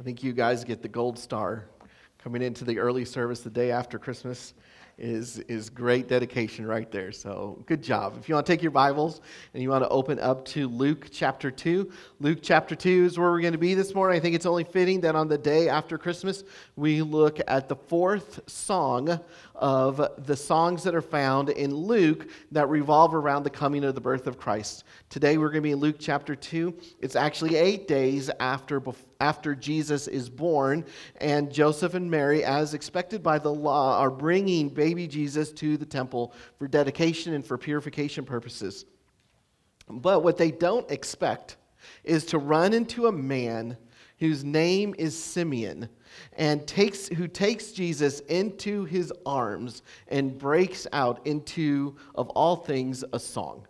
I think you guys get the gold star coming into the early service the day after Christmas is, is great dedication right there. So good job. If you want to take your Bibles and you want to open up to Luke chapter 2, Luke chapter 2 is where we're going to be this morning. I think it's only fitting that on the day after Christmas, we look at the fourth song of the songs that are found in Luke that revolve around the coming of the birth of Christ. Today we're going to be in Luke chapter 2. It's actually eight days after, after Jesus is born, and Joseph and Mary, as expected by the law, are bringing baby Jesus to the temple for dedication and for purification purposes. But what they don't expect is to run into a man whose name is Simeon and takes who takes Jesus into his arms and breaks out into of all things a song.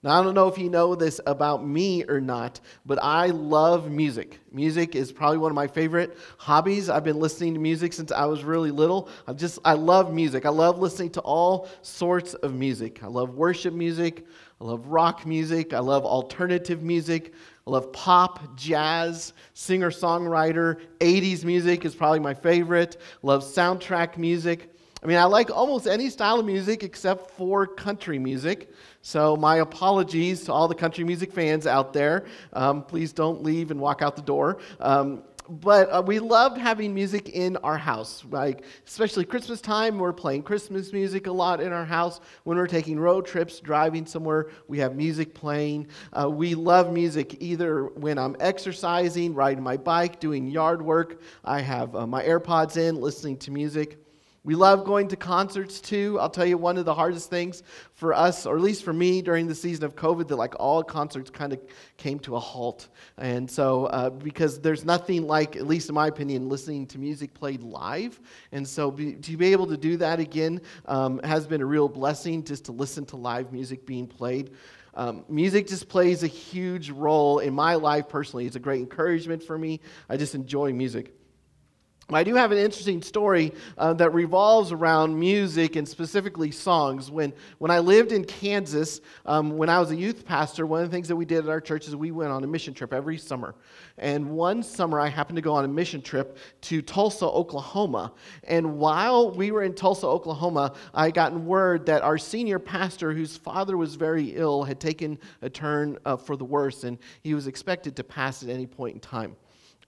Now, I don't know if you know this about me or not, but I love music. Music is probably one of my favorite hobbies. I've been listening to music since I was really little. I just I love music. I love listening to all sorts of music. I love worship music. I love rock music. I love alternative music. I love pop, jazz, singer songwriter. 80s music is probably my favorite. I love soundtrack music. I mean, I like almost any style of music except for country music. So, my apologies to all the country music fans out there. Um, please don't leave and walk out the door. Um, but uh, we loved having music in our house like especially christmas time we're playing christmas music a lot in our house when we're taking road trips driving somewhere we have music playing uh, we love music either when i'm exercising riding my bike doing yard work i have uh, my airpods in listening to music we love going to concerts too. I'll tell you one of the hardest things for us, or at least for me during the season of COVID, that like all concerts kind of came to a halt. And so, uh, because there's nothing like, at least in my opinion, listening to music played live. And so, be, to be able to do that again um, has been a real blessing just to listen to live music being played. Um, music just plays a huge role in my life personally. It's a great encouragement for me. I just enjoy music. I do have an interesting story uh, that revolves around music and specifically songs. When, when I lived in Kansas, um, when I was a youth pastor, one of the things that we did at our church is we went on a mission trip every summer. And one summer, I happened to go on a mission trip to Tulsa, Oklahoma. And while we were in Tulsa, Oklahoma, I gotten word that our senior pastor, whose father was very ill, had taken a turn uh, for the worse, and he was expected to pass at any point in time.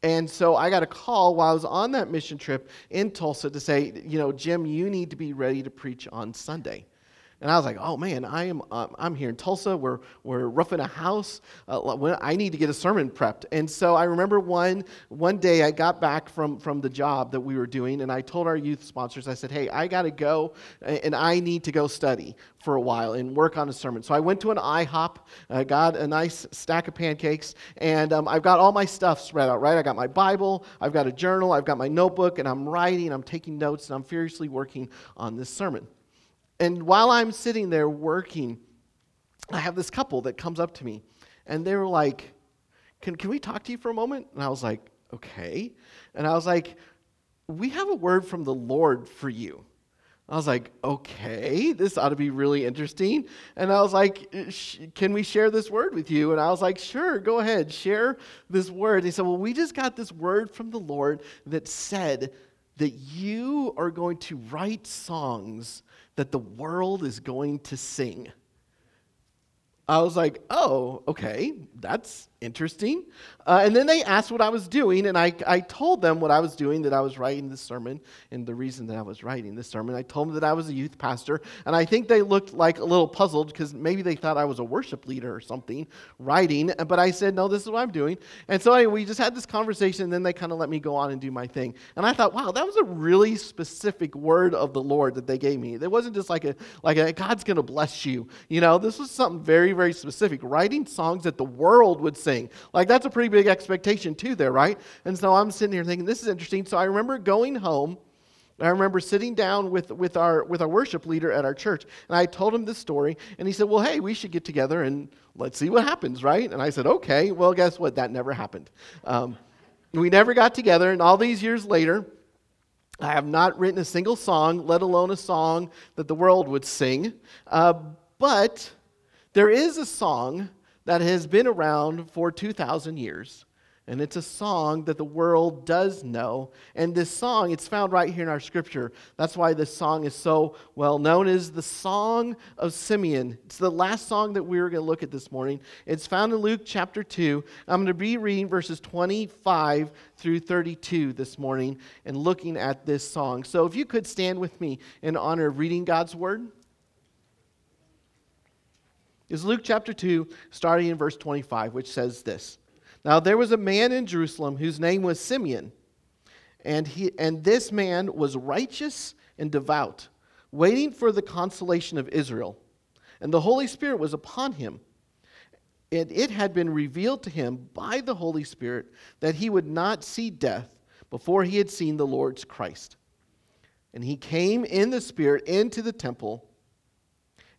And so I got a call while I was on that mission trip in Tulsa to say, you know, Jim, you need to be ready to preach on Sunday. And I was like, oh man, I am, uh, I'm here in Tulsa. We're, we're roughing a house. Uh, I need to get a sermon prepped. And so I remember one, one day I got back from, from the job that we were doing, and I told our youth sponsors, I said, hey, I got to go, and I need to go study for a while and work on a sermon. So I went to an IHOP, I got a nice stack of pancakes, and um, I've got all my stuff spread out, right? I got my Bible, I've got a journal, I've got my notebook, and I'm writing, I'm taking notes, and I'm furiously working on this sermon. And while I'm sitting there working, I have this couple that comes up to me and they were like, can, can we talk to you for a moment? And I was like, okay. And I was like, we have a word from the Lord for you. I was like, okay, this ought to be really interesting. And I was like, can we share this word with you? And I was like, sure, go ahead, share this word. And he said, well, we just got this word from the Lord that said that you are going to write songs that the world is going to sing. I was like, oh, okay, that's interesting. Uh, and then they asked what I was doing, and I, I told them what I was doing, that I was writing this sermon, and the reason that I was writing this sermon. I told them that I was a youth pastor, and I think they looked like a little puzzled because maybe they thought I was a worship leader or something writing, but I said, no, this is what I'm doing. And so anyway, we just had this conversation, and then they kind of let me go on and do my thing. And I thought, wow, that was a really specific word of the Lord that they gave me. It wasn't just like a, like a, God's going to bless you. You know, this was something very, very specific. Writing songs that the world would say sing. Like, that's a pretty big expectation, too, there, right? And so I'm sitting here thinking, this is interesting. So I remember going home. I remember sitting down with, with, our, with our worship leader at our church, and I told him this story, and he said, Well, hey, we should get together and let's see what happens, right? And I said, Okay, well, guess what? That never happened. Um, we never got together, and all these years later, I have not written a single song, let alone a song that the world would sing. Uh, but there is a song that has been around for 2,000 years. And it's a song that the world does know. And this song, it's found right here in our scripture. That's why this song is so well known as the Song of Simeon. It's the last song that we were going to look at this morning. It's found in Luke chapter 2. I'm going to be reading verses 25 through 32 this morning and looking at this song. So if you could stand with me in honor of reading God's word. Is Luke chapter 2, starting in verse 25, which says this. Now there was a man in Jerusalem whose name was Simeon, and, he, and this man was righteous and devout, waiting for the consolation of Israel. And the Holy Spirit was upon him. And it had been revealed to him by the Holy Spirit that he would not see death before he had seen the Lord's Christ. And he came in the Spirit into the temple.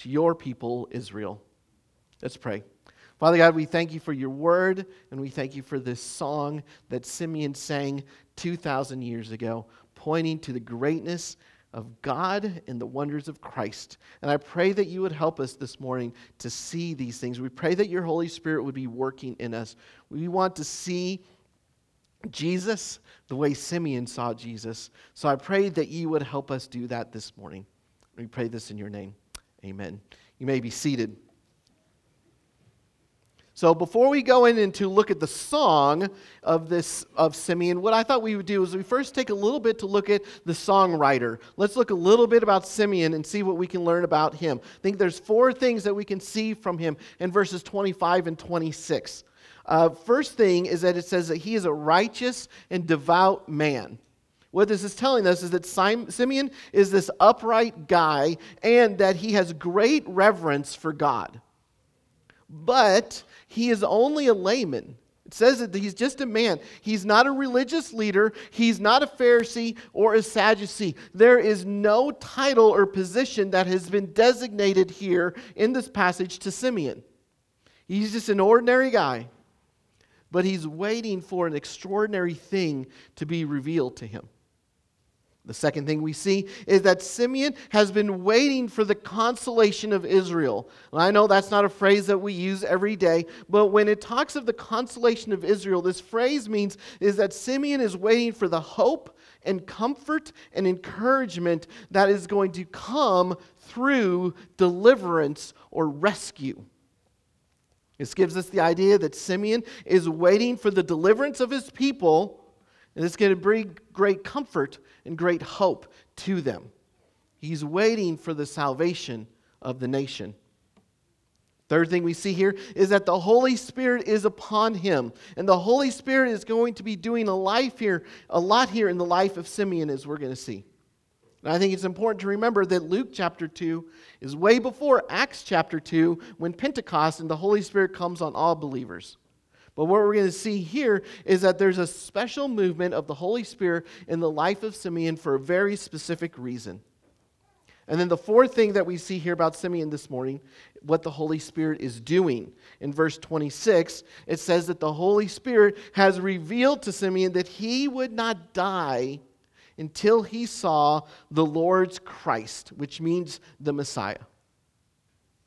to your people, Israel. Let's pray. Father God, we thank you for your word, and we thank you for this song that Simeon sang 2,000 years ago, pointing to the greatness of God and the wonders of Christ. And I pray that you would help us this morning to see these things. We pray that your Holy Spirit would be working in us. We want to see Jesus the way Simeon saw Jesus. So I pray that you would help us do that this morning. We pray this in your name. Amen. You may be seated. So before we go in and to look at the song of this of Simeon, what I thought we would do is we first take a little bit to look at the songwriter. Let's look a little bit about Simeon and see what we can learn about him. I think there's four things that we can see from him in verses 25 and 26. Uh, first thing is that it says that he is a righteous and devout man. What this is telling us is that Simeon is this upright guy and that he has great reverence for God. But he is only a layman. It says that he's just a man. He's not a religious leader. He's not a Pharisee or a Sadducee. There is no title or position that has been designated here in this passage to Simeon. He's just an ordinary guy, but he's waiting for an extraordinary thing to be revealed to him. The second thing we see is that Simeon has been waiting for the consolation of Israel. And I know that's not a phrase that we use every day, but when it talks of the consolation of Israel, this phrase means is that Simeon is waiting for the hope and comfort and encouragement that is going to come through deliverance or rescue. This gives us the idea that Simeon is waiting for the deliverance of his people and it's going to bring great comfort and great hope to them. He's waiting for the salvation of the nation. Third thing we see here is that the Holy Spirit is upon him. And the Holy Spirit is going to be doing a life here, a lot here in the life of Simeon, as we're going to see. And I think it's important to remember that Luke chapter 2 is way before Acts chapter 2 when Pentecost and the Holy Spirit comes on all believers. But what we're going to see here is that there's a special movement of the Holy Spirit in the life of Simeon for a very specific reason. And then the fourth thing that we see here about Simeon this morning, what the Holy Spirit is doing. In verse 26, it says that the Holy Spirit has revealed to Simeon that he would not die until he saw the Lord's Christ, which means the Messiah.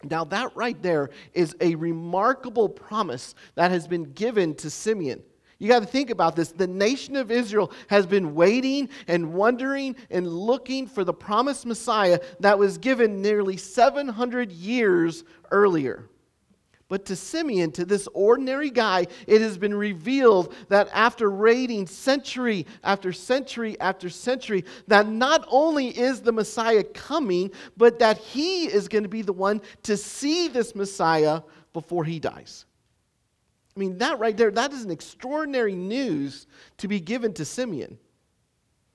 Now, that right there is a remarkable promise that has been given to Simeon. You got to think about this. The nation of Israel has been waiting and wondering and looking for the promised Messiah that was given nearly 700 years earlier. But to Simeon, to this ordinary guy, it has been revealed that after raiding century after century after century, that not only is the Messiah coming, but that he is going to be the one to see this Messiah before he dies. I mean, that right there, that is an extraordinary news to be given to Simeon.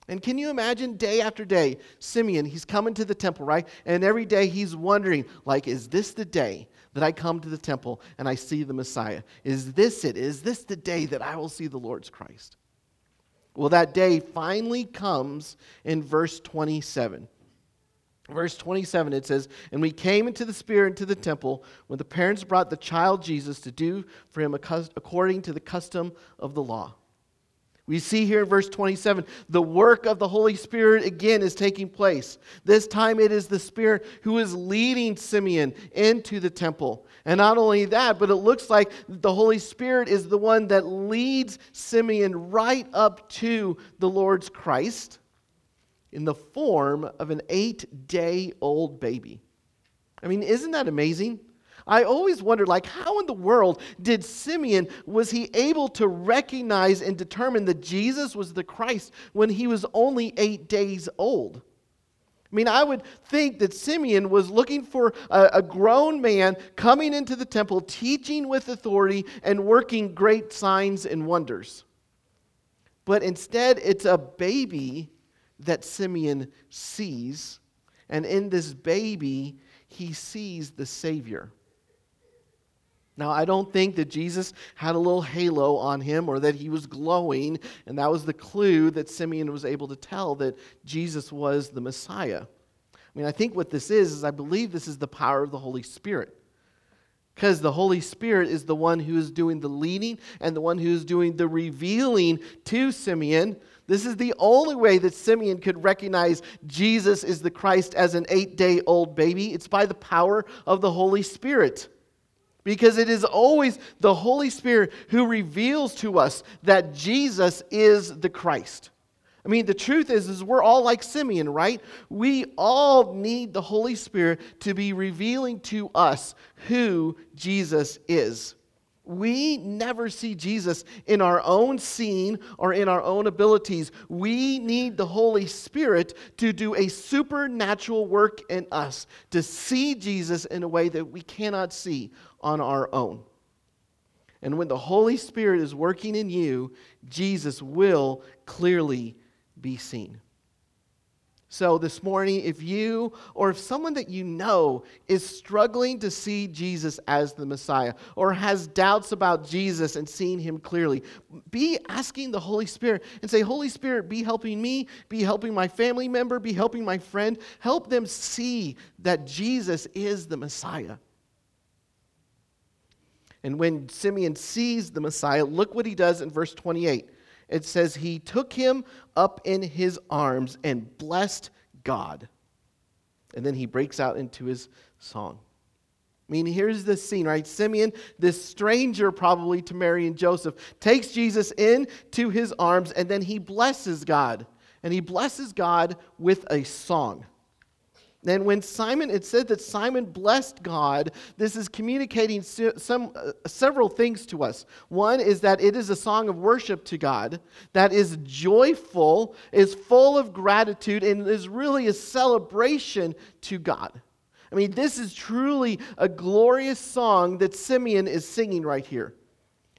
And can you imagine day after day, Simeon, he's coming to the temple, right? And every day he's wondering, like, is this the day that I come to the temple and I see the Messiah? Is this it? Is this the day that I will see the Lord's Christ? Well, that day finally comes in verse 27. Verse 27, it says, And we came into the Spirit into the temple when the parents brought the child Jesus to do for him according to the custom of the law. We see here in verse 27 the work of the Holy Spirit again is taking place. This time it is the Spirit who is leading Simeon into the temple. And not only that, but it looks like the Holy Spirit is the one that leads Simeon right up to the Lord's Christ in the form of an eight day old baby. I mean, isn't that amazing? I always wondered, like, how in the world did Simeon, was he able to recognize and determine that Jesus was the Christ when he was only eight days old? I mean, I would think that Simeon was looking for a, a, grown man coming into the temple, teaching with authority, and working great signs and wonders. But instead, it's a baby that Simeon sees. And in this baby, he sees the Savior. Now, I don't think that Jesus had a little halo on him or that he was glowing, and that was the clue that Simeon was able to tell that Jesus was the Messiah. I mean, I think what this is, is I believe this is the power of the Holy Spirit. Because the Holy Spirit is the one who is doing the leading and the one who is doing the revealing to Simeon. This is the only way that Simeon could recognize Jesus is the Christ as an eight day old baby. It's by the power of the Holy Spirit because it is always the Holy Spirit who reveals to us that Jesus is the Christ. I mean, the truth is, is we're all like Simeon, right? We all need the Holy Spirit to be revealing to us who Jesus is. We never see Jesus in our own seeing or in our own abilities. We need the Holy Spirit to do a supernatural work in us, to see Jesus in a way that we cannot see on our own. And when the Holy Spirit is working in you, Jesus will clearly be seen. So, this morning, if you or if someone that you know is struggling to see Jesus as the Messiah or has doubts about Jesus and seeing him clearly, be asking the Holy Spirit and say, Holy Spirit, be helping me, be helping my family member, be helping my friend. Help them see that Jesus is the Messiah. And when Simeon sees the Messiah, look what he does in verse 28 it says, He took him up in his arms and blessed God. And then he breaks out into his song. I mean, here's the scene, right? Simeon, this stranger probably to Mary and Joseph, takes Jesus into his arms and then he blesses God. And he blesses God with a song. And when Simon, it said that Simon blessed God, this is communicating some, uh, several things to us. One is that it is a song of worship to God that is joyful, is full of gratitude, and is really a celebration to God. I mean, this is truly a glorious song that Simeon is singing right here.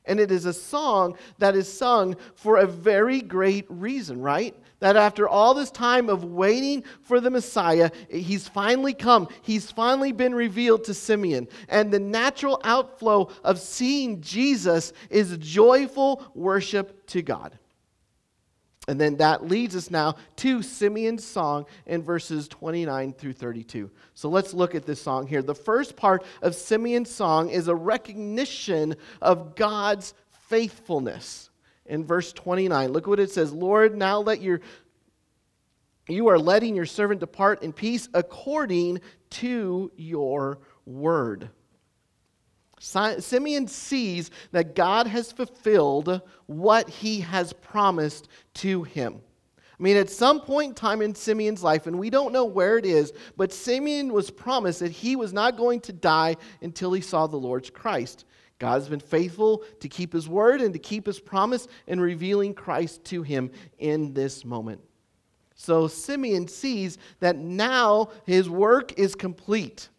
And it is a song that is sung for a very great reason, right? That after all this time of waiting for the Messiah, he's finally come. He's finally been revealed to Simeon. And the natural outflow of seeing Jesus is joyful worship to God. And then that leads us now to Simeon's song in verses 29 through 32. So let's look at this song here. The first part of Simeon's song is a recognition of God's faithfulness. In verse 29, look what it says Lord, now let your you are letting your servant depart in peace according to your word. Simeon sees that God has fulfilled what he has promised to him. I mean, at some point in time in Simeon's life, and we don't know where it is, but Simeon was promised that he was not going to die until he saw the Lord's Christ. God has been faithful to keep his word and to keep his promise in revealing Christ to him in this moment. So Simeon sees that now his work is complete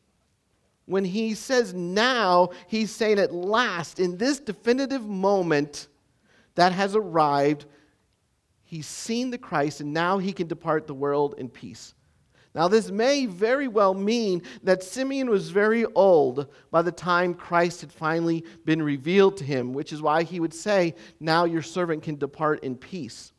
when he says now, he's saying at last, in this definitive moment that has arrived, he's seen the Christ and now he can depart the world in peace. Now, this may very well mean that Simeon was very old by the time Christ had finally been revealed to him, which is why he would say, Now your servant can depart in peace.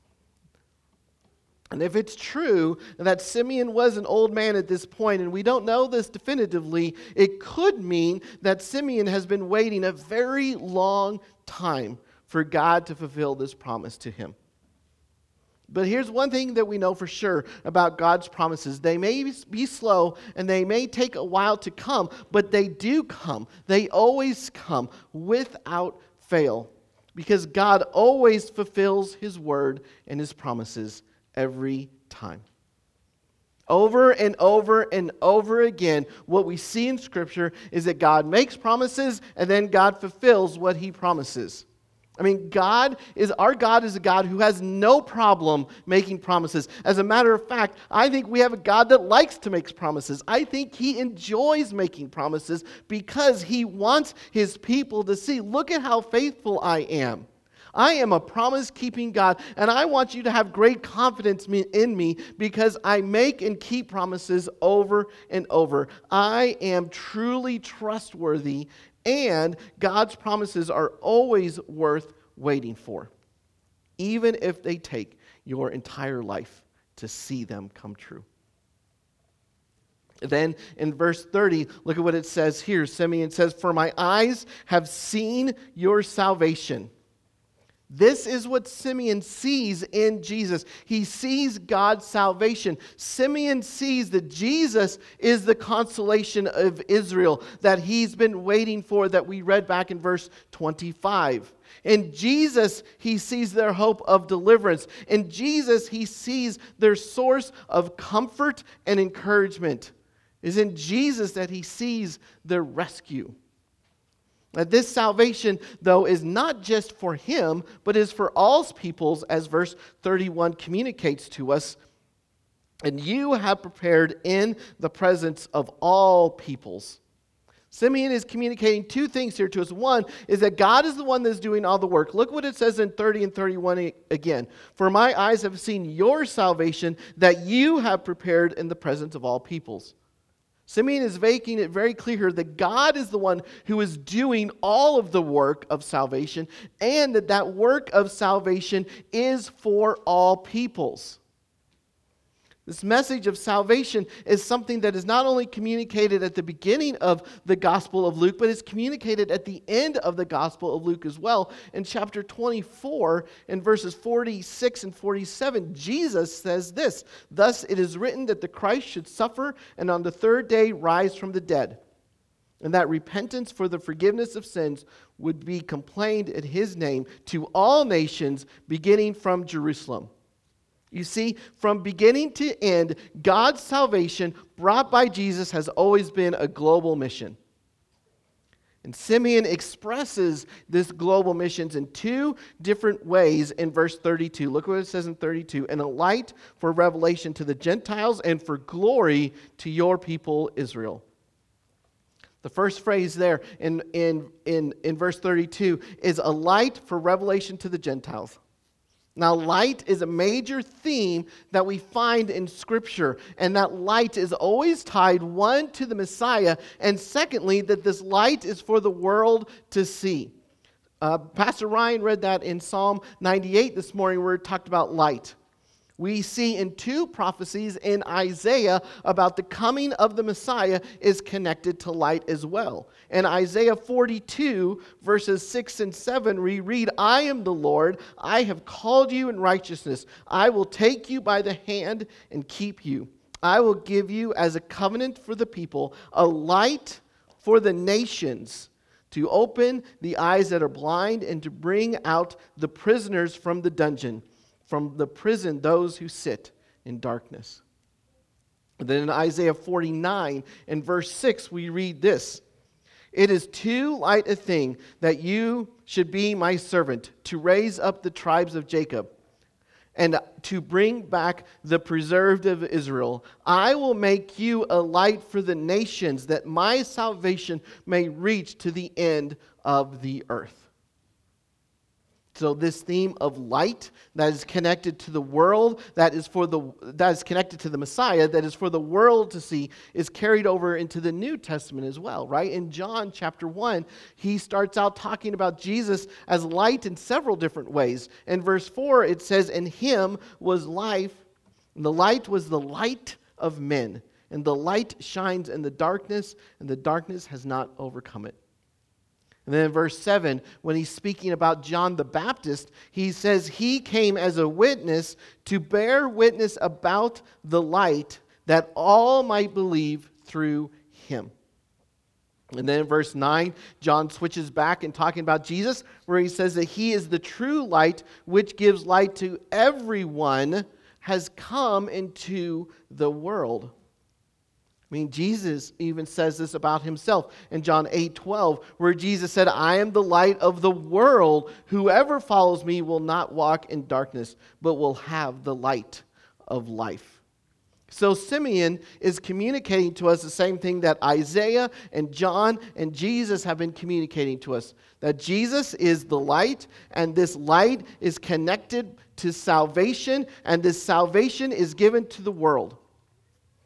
And if it's true that Simeon was an old man at this point, and we don't know this definitively, it could mean that Simeon has been waiting a very long time for God to fulfill this promise to him. But here's one thing that we know for sure about God's promises they may be slow and they may take a while to come, but they do come. They always come without fail because God always fulfills his word and his promises every time. Over and over and over again, what we see in Scripture is that God makes promises and then God fulfills what he promises. I mean, God is our God is a God who has no problem making promises. As a matter of fact, I think we have a God that likes to make promises. I think he enjoys making promises because he wants his people to see, look at how faithful I am. I am a promise keeping God, and I want you to have great confidence in me because I make and keep promises over and over. I am truly trustworthy, and God's promises are always worth waiting for, even if they take your entire life to see them come true. Then in verse 30, look at what it says here. Simeon says, For my eyes have seen your salvation this is what Simeon sees in Jesus. He sees God's salvation. Simeon sees that Jesus is the consolation of Israel that he's been waiting for, that we read back in verse 25. In Jesus, he sees their hope of deliverance. In Jesus, he sees their source of comfort and encouragement. Is in Jesus that he sees their rescue. That this salvation, though, is not just for him, but is for all peoples, as verse 31 communicates to us. And you have prepared in the presence of all peoples. Simeon is communicating two things here to us. One is that God is the one that's doing all the work. Look what it says in 30 and 31 again. For my eyes have seen your salvation that you have prepared in the presence of all peoples. Simeon is making it very clear that God is the one who is doing all of the work of salvation and that that work of salvation is for all peoples. This message of salvation is something that is not only communicated at the beginning of the Gospel of Luke, but is communicated at the end of the Gospel of Luke as well. In chapter 24, in verses 46 and 47, Jesus says this Thus it is written that the Christ should suffer and on the third day rise from the dead, and that repentance for the forgiveness of sins would be complained in his name to all nations, beginning from Jerusalem. You see, from beginning to end, God's salvation brought by Jesus has always been a global mission. And Simeon expresses this global missions in two different ways in verse 32. Look what it says in 32 and a light for revelation to the Gentiles and for glory to your people Israel. The first phrase there in, in, in, in verse 32 is a light for revelation to the Gentiles. Now, light is a major theme that we find in Scripture, and that light is always tied, one, to the Messiah, and secondly, that this light is for the world to see. Uh, Pastor Ryan read that in Psalm 98 this morning, where it talked about light we see in two prophecies in Isaiah about the coming of the Messiah is connected to light as well. In Isaiah 42, verses 6 and 7, we read, I am the Lord, I have called you in righteousness. I will take you by the hand and keep you. I will give you as a covenant for the people, a light for the nations to open the eyes that are blind and to bring out the prisoners from the dungeon from the prison those who sit in darkness. then in Isaiah 49 and verse 6, we read this It is too light a thing that you should be my servant to raise up the tribes of Jacob and to bring back the preserved of Israel. I will make you a light for the nations that my salvation may reach to the end of the earth. So this theme of light that is connected to the world, that is for the that is connected to the Messiah, that is for the world to see, is carried over into the New Testament as well, right? In John chapter 1, he starts out talking about Jesus as light in several different ways. In verse 4, it says, In him was life, And the light was the light of men. And the light shines in the darkness, and the darkness has not overcome it. And then in verse 7, when he's speaking about John the Baptist, he says, He came as a witness to bear witness about the light that all might believe through him. And then in verse 9, John switches back and talking about Jesus, where he says that he is the true light which gives light to everyone, has come into the world. I mean, Jesus even says this about himself in John 8 12, where Jesus said, I am the light of the world. Whoever follows me will not walk in darkness, but will have the light of life. So Simeon is communicating to us the same thing that Isaiah and John and Jesus have been communicating to us that Jesus is the light, and this light is connected to salvation, and this salvation is given to the world.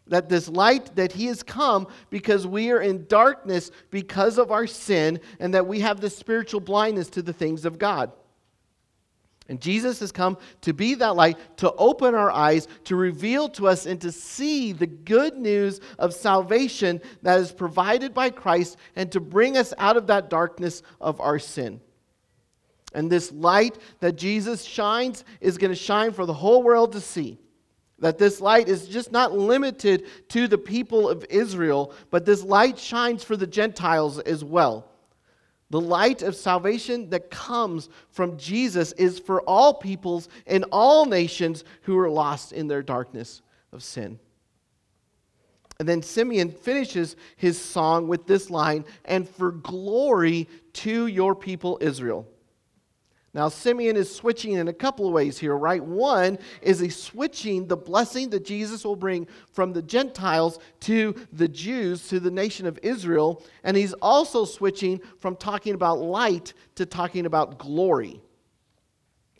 That this light, that He has come because we are in darkness because of our sin, and that we have this spiritual blindness to the things of God. And Jesus has come to be that light, to open our eyes, to reveal to us, and to see the good news of salvation that is provided by Christ, and to bring us out of that darkness of our sin. And this light that Jesus shines is going to shine for the whole world to see. That this light is just not limited to the people of Israel, but this light shines for the Gentiles as well. The light of salvation that comes from Jesus is for all peoples and all nations who are lost in their darkness of sin. And then Simeon finishes his song with this line, and for glory to your people Israel. Now, Simeon is switching in a couple of ways here, right? One is he's switching the blessing that Jesus will bring from the Gentiles to the Jews, to the nation of Israel. And he's also switching from talking about light to talking about glory.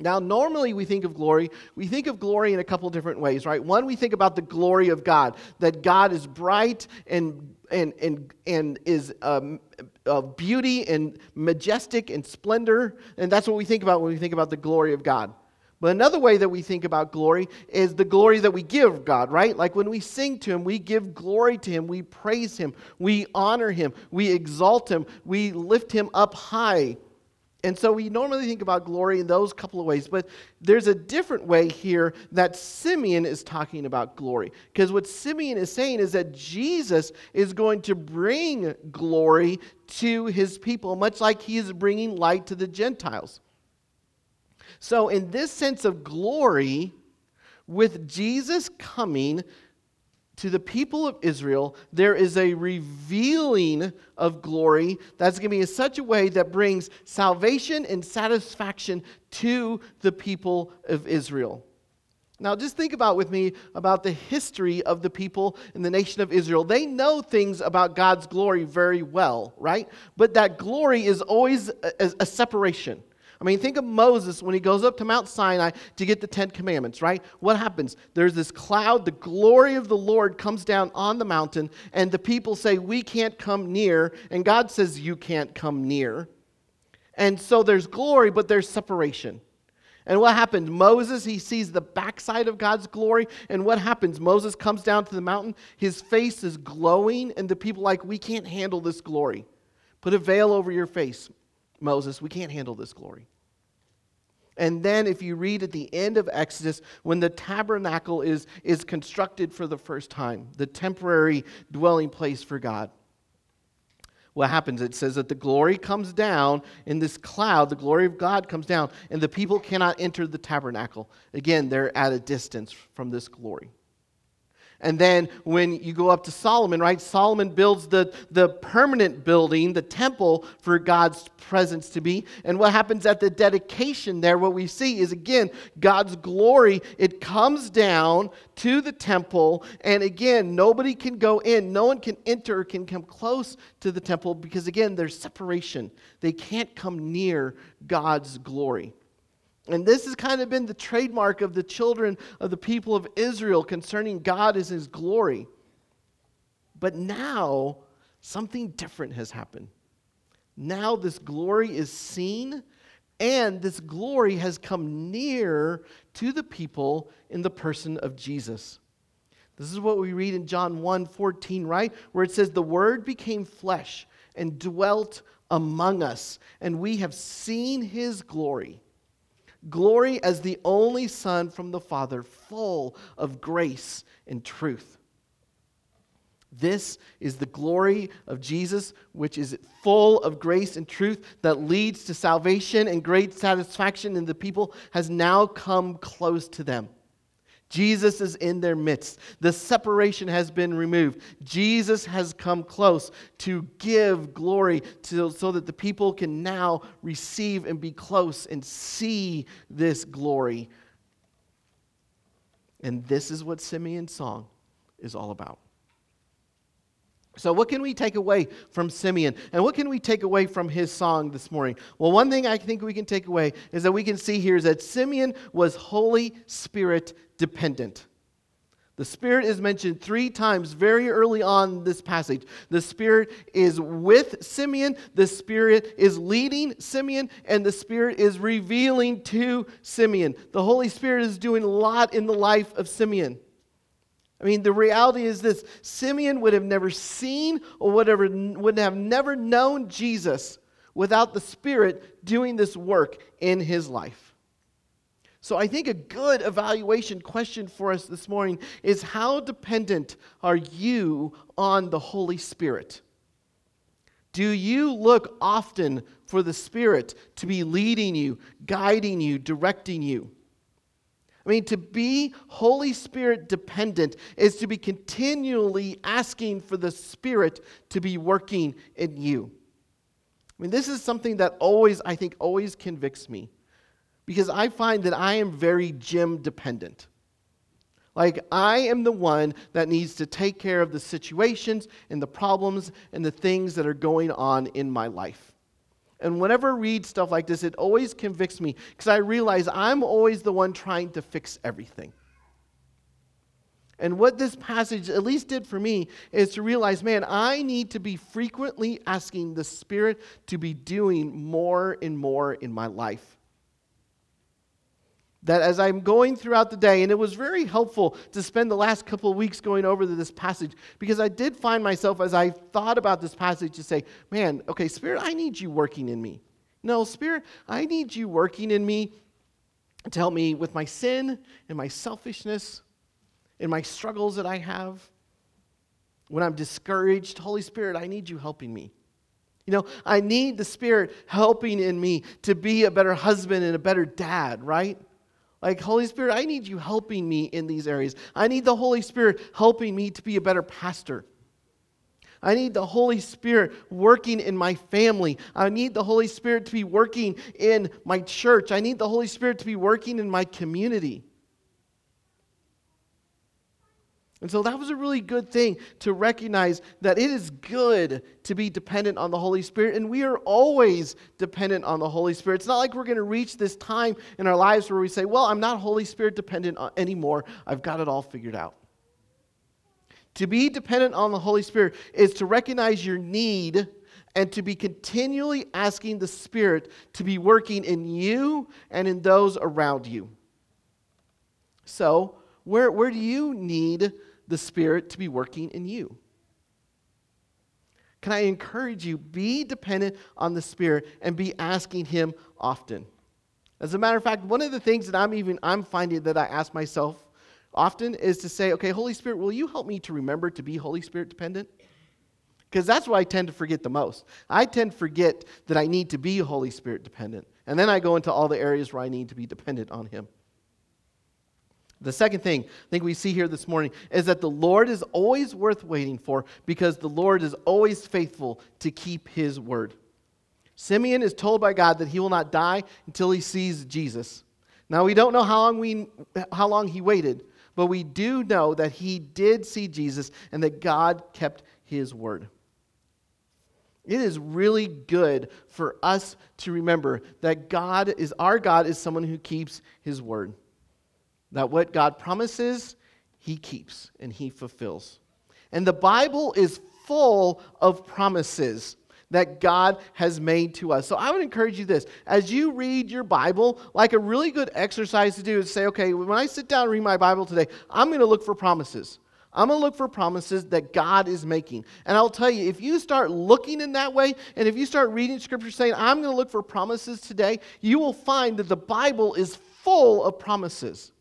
Now, normally we think of glory, we think of glory in a couple different ways, right? One, we think about the glory of God, that God is bright and, and, and, and is um, of beauty and majestic and splendor. And that's what we think about when we think about the glory of God. But another way that we think about glory is the glory that we give God, right? Like when we sing to Him, we give glory to Him, we praise Him, we honor Him, we exalt Him, we lift Him up high. And so we normally think about glory in those couple of ways, but there's a different way here that Simeon is talking about glory. Because what Simeon is saying is that Jesus is going to bring glory to his people, much like he is bringing light to the Gentiles. So, in this sense of glory, with Jesus coming, to the people of Israel, there is a revealing of glory that's going to be in such a way that brings salvation and satisfaction to the people of Israel. Now, just think about with me about the history of the people in the nation of Israel. They know things about God's glory very well, right? But that glory is always a, a separation. I mean, think of Moses when he goes up to Mount Sinai to get the Ten Commandments, right? What happens? There's this cloud, the glory of the Lord comes down on the mountain, and the people say, We can't come near. And God says, You can't come near. And so there's glory, but there's separation. And what happens? Moses, he sees the backside of God's glory. And what happens? Moses comes down to the mountain. His face is glowing, and the people like, We can't handle this glory. Put a veil over your face. Moses, we can't handle this glory. And then, if you read at the end of Exodus, when the tabernacle is, is constructed for the first time, the temporary dwelling place for God, what happens? It says that the glory comes down in this cloud, the glory of God comes down, and the people cannot enter the tabernacle. Again, they're at a distance from this glory. And then when you go up to Solomon, right? Solomon builds the, the permanent building, the temple for God's presence to be. And what happens at the dedication there, what we see is again, God's glory, it comes down to the temple. And again, nobody can go in, no one can enter, can come close to the temple because again, there's separation. They can't come near God's glory. And this has kind of been the trademark of the children of the people of Israel concerning God as his glory. But now, something different has happened. Now, this glory is seen And this glory has come near to the people in the person of Jesus. This is what we read in John 1 14, right? Where it says, The Word became flesh and dwelt among us, and we have seen his glory. Glory as the only Son from the Father, full of grace and truth. This is the glory of Jesus, which is full of grace and truth that leads to salvation and great satisfaction in the people, has now come close to them. Jesus is in their midst. The separation has been removed. Jesus has come close to give glory to, so that the people can now receive and be close and see this glory. And this is what Simeon's song is all about. So, what can we take away from Simeon? And what can we take away from his song this morning? Well, one thing I think we can take away is that we can see here is that Simeon was Holy Spirit dependent. The Spirit is mentioned three times very early on this passage. The Spirit is with Simeon, the Spirit is leading Simeon, and the Spirit is revealing to Simeon. The Holy Spirit is doing a lot in the life of Simeon. I mean, the reality is this Simeon would have never seen or whatever, would have never known Jesus without the Spirit doing this work in his life. So I think a good evaluation question for us this morning is how dependent are you on the Holy Spirit? Do you look often for the Spirit to be leading you, guiding you, directing you? I mean, to be Holy Spirit dependent is to be continually asking for the Spirit to be working in you. I mean, this is something that always, I think, always convicts me because I find that I am very Jim dependent. Like, I am the one that needs to take care of the situations and the problems and the things that are going on in my life. And whenever I read stuff like this, it always convicts me because I realize I'm always the one trying to fix everything. And what this passage at least did for me is to realize, man, I need to be frequently asking the Spirit to be doing more and more in my life that as I'm going throughout the day, and it was very helpful to spend the last couple of weeks going over this passage because I did find myself as I thought about this passage to say, man, okay, Spirit, I need you working in me. No, Spirit, I need you working in me to help me with my sin and my selfishness and my struggles that I have. When I'm discouraged, Holy Spirit, I need you helping me. You know, I need the Spirit helping in me to be a better husband and a better dad, right? Like, Holy Spirit, I need you helping me in these areas. I need the Holy Spirit helping me to be a better pastor. I need the Holy Spirit working in my family. I need the Holy Spirit to be working in my church. I need the Holy Spirit to be working in my community. And so that was a really good thing to recognize that it is good to be dependent on the Holy Spirit, and we are always dependent on the Holy Spirit. It's not like we're going to reach this time in our lives where we say, Well, I'm not Holy Spirit dependent uh, anymore. I've got it all figured out. To be dependent on the Holy Spirit is to recognize your need and to be continually asking the Spirit to be working in you and in those around you. So, where, where do you need the Spirit to be working in you. Can I encourage you, be dependent on the Spirit and be asking Him often? As a matter of fact, one of the things that I'm even I'm finding that I ask myself often is to say, okay, Holy Spirit, will you help me to remember to be Holy Spirit dependent? Because that's what I tend to forget the most. I tend to forget that I need to be Holy Spirit dependent. And then I go into all the areas where I need to be dependent on Him. The second thing I think we see here this morning is that the Lord is always worth waiting for because the Lord is always faithful to keep his word. Simeon is told by God that he will not die until he sees Jesus. Now we don't know how long we how long he waited, but we do know that he did see Jesus and that God kept his word. It is really good for us to remember that God is our God is someone who keeps his word. That what God promises, He keeps and He fulfills. And the Bible is full of promises that God has made to us. So I would encourage you this as you read your Bible, like a really good exercise to do is say, okay, when I sit down and read my Bible today, I'm going to look for promises. I'm going to look for promises that God is making. And I'll tell you, if you start looking in that way, and if you start reading scripture saying, I'm going to look for promises today, you will find that the Bible is full of promises.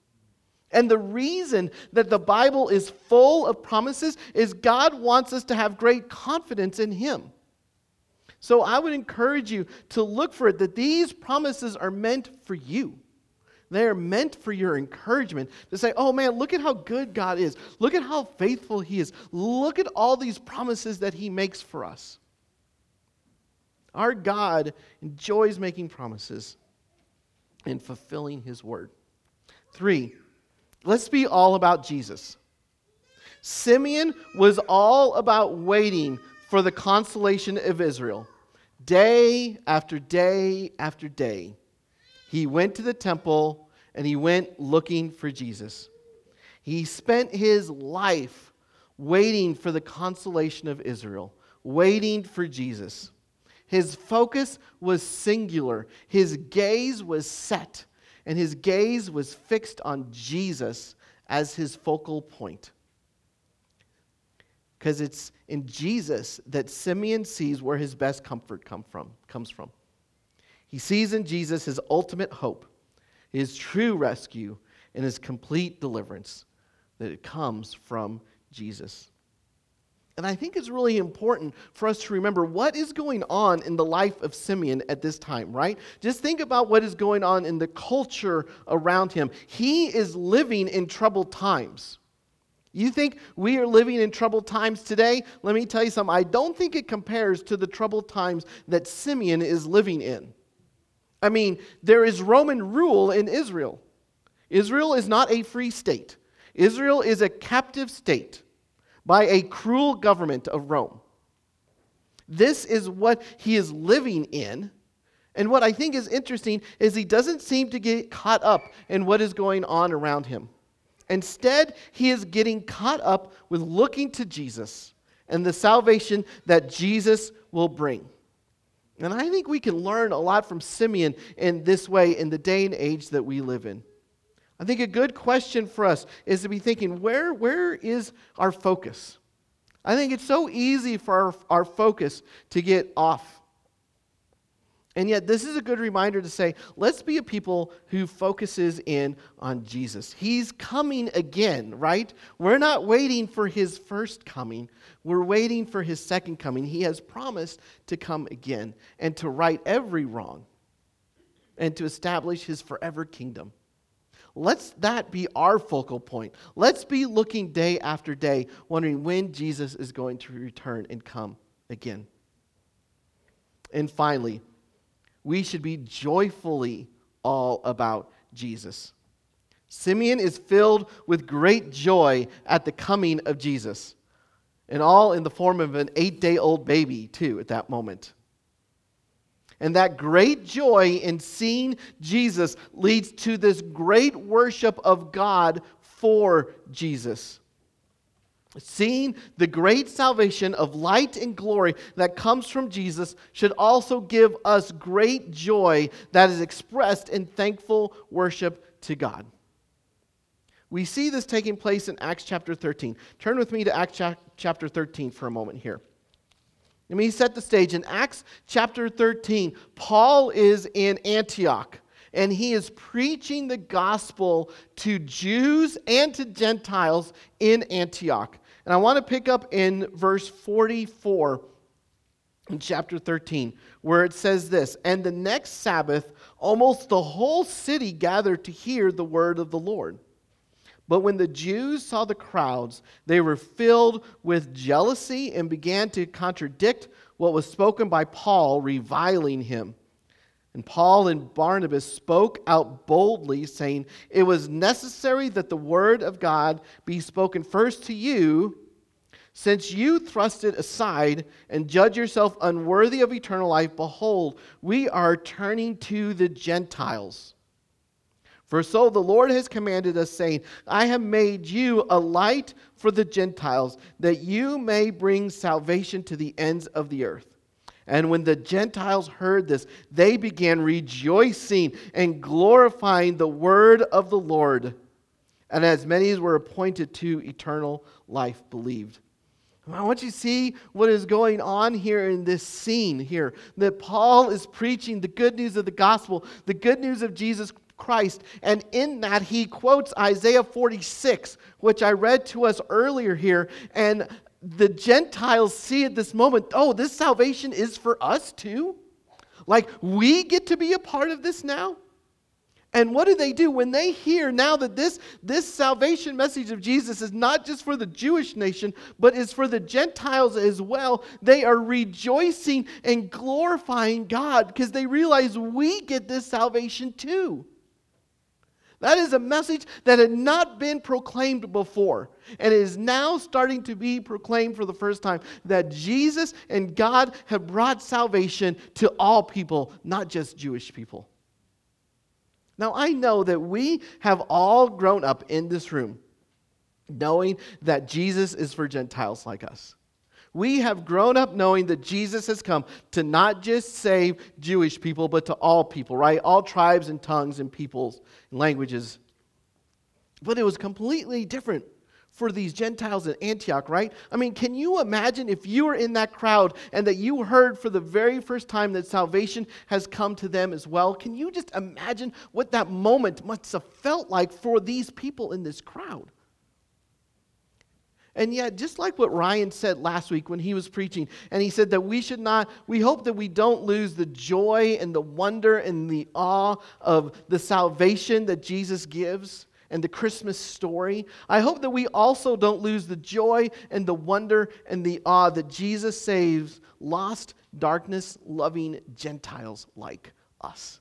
And the reason that the Bible is full of promises is God wants us to have great confidence in Him. So I would encourage you to look for it that these promises are meant for you. They are meant for your encouragement to say, oh man, look at how good God is. Look at how faithful He is. Look at all these promises that He makes for us. Our God enjoys making promises and fulfilling His word. Three, let's be all about Jesus. Simeon was all about waiting for the consolation of Israel. Day after day after day, he went to the temple and he went looking for Jesus. He spent his life waiting for the consolation of Israel, waiting for Jesus. His focus was singular, his gaze was set, and his gaze was fixed on Jesus as his focal point. Because it's in Jesus that Simeon sees where his best comfort come from, comes from. He sees in Jesus his ultimate hope, his true rescue, and his complete deliverance, that it comes from Jesus. And I think it's really important for us to remember what is going on in the life of Simeon at this time, right? Just think about what is going on in the culture around him. He is living in troubled times. You think we are living in troubled times today? Let me tell you something. I don't think it compares to the troubled times that Simeon is living in. I mean, there is Roman rule in Israel. Israel is not a free state, Israel is a captive state by a cruel government of Rome. This is what he is living in. And what I think is interesting is he doesn't seem to get caught up in what is going on around him. Instead, he is getting caught up with looking to Jesus and the salvation that Jesus will bring. And I think we can learn a lot from Simeon in this way in the day and age that we live in. I think a good question for us is to be thinking where, where is our focus? I think it's so easy for our, our focus to get off. And yet, this is a good reminder to say, let's be a people who focuses in on Jesus. He's coming again, right? We're not waiting for his first coming. We're waiting for his second coming. He has promised to come again and to right every wrong and to establish his forever kingdom. Let's that be our focal point. Let's be looking day after day, wondering when Jesus is going to return and come again. And finally, we should be joyfully all about Jesus. Simeon is filled with great joy at the coming of Jesus and all in the form of an eight day old baby, too, at that moment. And that great joy in seeing Jesus leads to this great worship of God for Jesus. Seeing the great salvation of light and glory that comes from Jesus should also give us great joy that is expressed in thankful worship to God. We see this taking place in Acts chapter 13. Turn with me to Acts chapter 13 for a moment here. Let me set the stage. In Acts chapter 13, Paul is in Antioch and he is preaching the gospel to Jews and to Gentiles in Antioch. And I want to pick up in verse 44 in chapter 13, where it says this And the next Sabbath, almost the whole city gathered to hear the word of the Lord. But when the Jews saw the crowds, they were filled with jealousy and began to contradict what was spoken by Paul, reviling him. And Paul and Barnabas spoke out boldly, saying, It was necessary that the word of God be spoken first to you, since you thrust it aside and judge yourself unworthy of eternal life. Behold, we are turning to the Gentiles. For so the Lord has commanded us, saying, I have made you a light for the Gentiles, that you may bring salvation to the ends of the earth. And when the Gentiles heard this, they began rejoicing and glorifying the word of the Lord. And as many as were appointed to eternal life believed. I want you to see what is going on here in this scene here. That Paul is preaching the good news of the gospel, the good news of Jesus Christ. And in that, he quotes Isaiah 46, which I read to us earlier here. And the Gentiles see at this moment, oh, this salvation is for us too? Like, we get to be a part of this now? And what do they do when they hear now that this, this salvation message of Jesus is not just for the Jewish nation, but is for the Gentiles as well? They are rejoicing and glorifying God because they realize we get this salvation too. That is a message that had not been proclaimed before and is now starting to be proclaimed for the first time that Jesus and God have brought salvation to all people, not just Jewish people. Now, I know that we have all grown up in this room knowing that Jesus is for Gentiles like us. We have grown up knowing that Jesus has come to not just save Jewish people, but to all people, right? All tribes and tongues and peoples and languages. But it was completely different for these Gentiles in Antioch, right? I mean, can you imagine if you were in that crowd and that you heard for the very first time that salvation has come to them as well? Can you just imagine what that moment must have felt like for these people in this crowd? And yet, just like what Ryan said last week when he was preaching, and he said that we should not, we hope that we don't lose the joy and the wonder and the awe of the salvation that Jesus gives and the Christmas story. I hope that we also don't lose the joy and the wonder and the awe that Jesus saves lost, darkness loving Gentiles like us.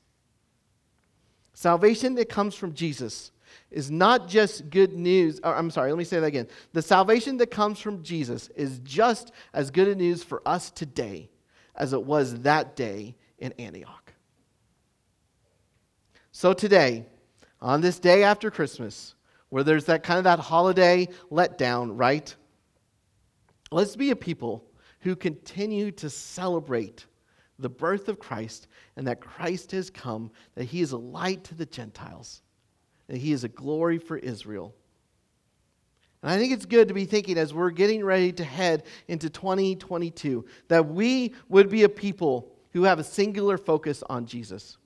Salvation that comes from Jesus is not just good news. I'm sorry, let me say that again. The salvation that comes from Jesus is just as good news for us today as it was that day in Antioch. So today, on this day after Christmas, where there's that kind of that holiday letdown, right? Let's be a people who continue to celebrate the birth of Christ and that Christ has come, that he is a light to the Gentiles, that he is a glory for Israel. And I think it's good to be thinking as we're getting ready to head into 2022 that we would be a people who have a singular focus on Jesus.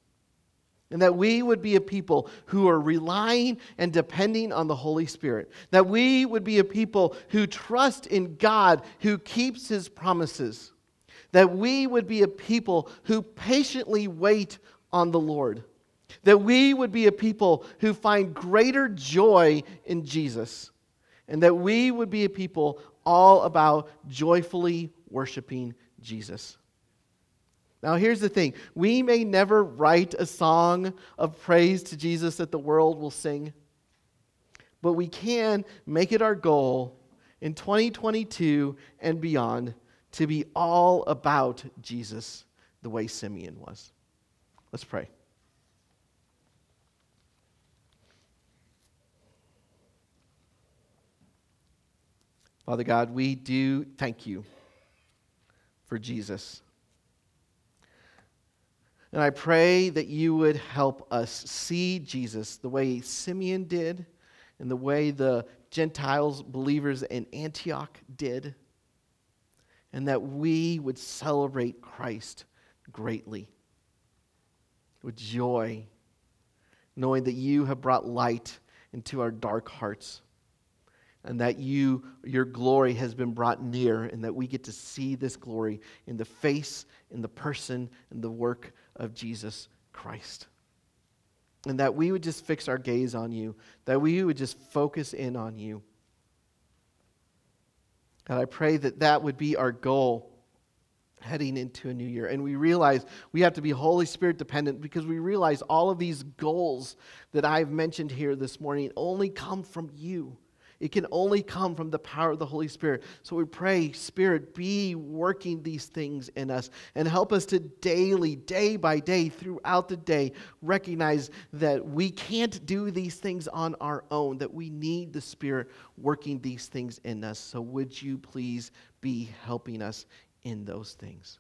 And that we would be a people who are relying and depending on the Holy Spirit. That we would be a people who trust in God who keeps his promises. That we would be a people who patiently wait on the Lord. That we would be a people who find greater joy in Jesus. And that we would be a people all about joyfully worshiping Jesus. Now, here's the thing we may never write a song of praise to Jesus that the world will sing, but we can make it our goal in 2022 and beyond to be all about Jesus the way Simeon was. Let's pray. Father God, we do thank you for Jesus. And I pray that you would help us see Jesus the way Simeon did and the way the Gentiles, believers in Antioch did, and that we would celebrate Christ greatly with joy, knowing that you have brought light into our dark hearts and that you your glory has been brought near and that we get to see this glory in the face in the person in the work of Jesus Christ. And that we would just fix our gaze on you, that we would just focus in on you. And I pray that that would be our goal heading into a new year. And we realize we have to be Holy Spirit dependent because we realize all of these goals that I've mentioned here this morning only come from you. It can only come from the power of the Holy Spirit. So we pray, Spirit, be working these things in us and help us to daily, day by day, throughout the day, recognize that we can't do these things on our own, that we need the Spirit working these things in us. So would you please be helping us in those things?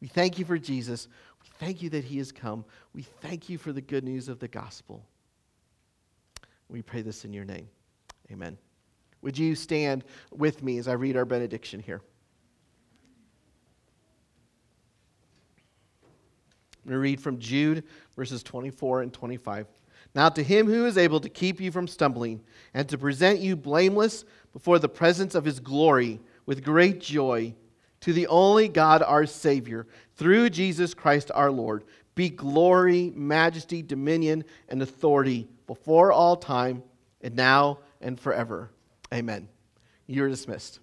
We thank you for Jesus. We thank you that he has come. We thank you for the good news of the gospel. We pray this in your name. Amen. Would you stand with me as I read our benediction here? To read from Jude, verses 24 and 25. Now, to him who is able to keep you from stumbling and to present you blameless before the presence of his glory with great joy, to the only God our Savior, through Jesus Christ our Lord, be glory, majesty, dominion, and authority before all time, and now and forever. Amen. You're dismissed.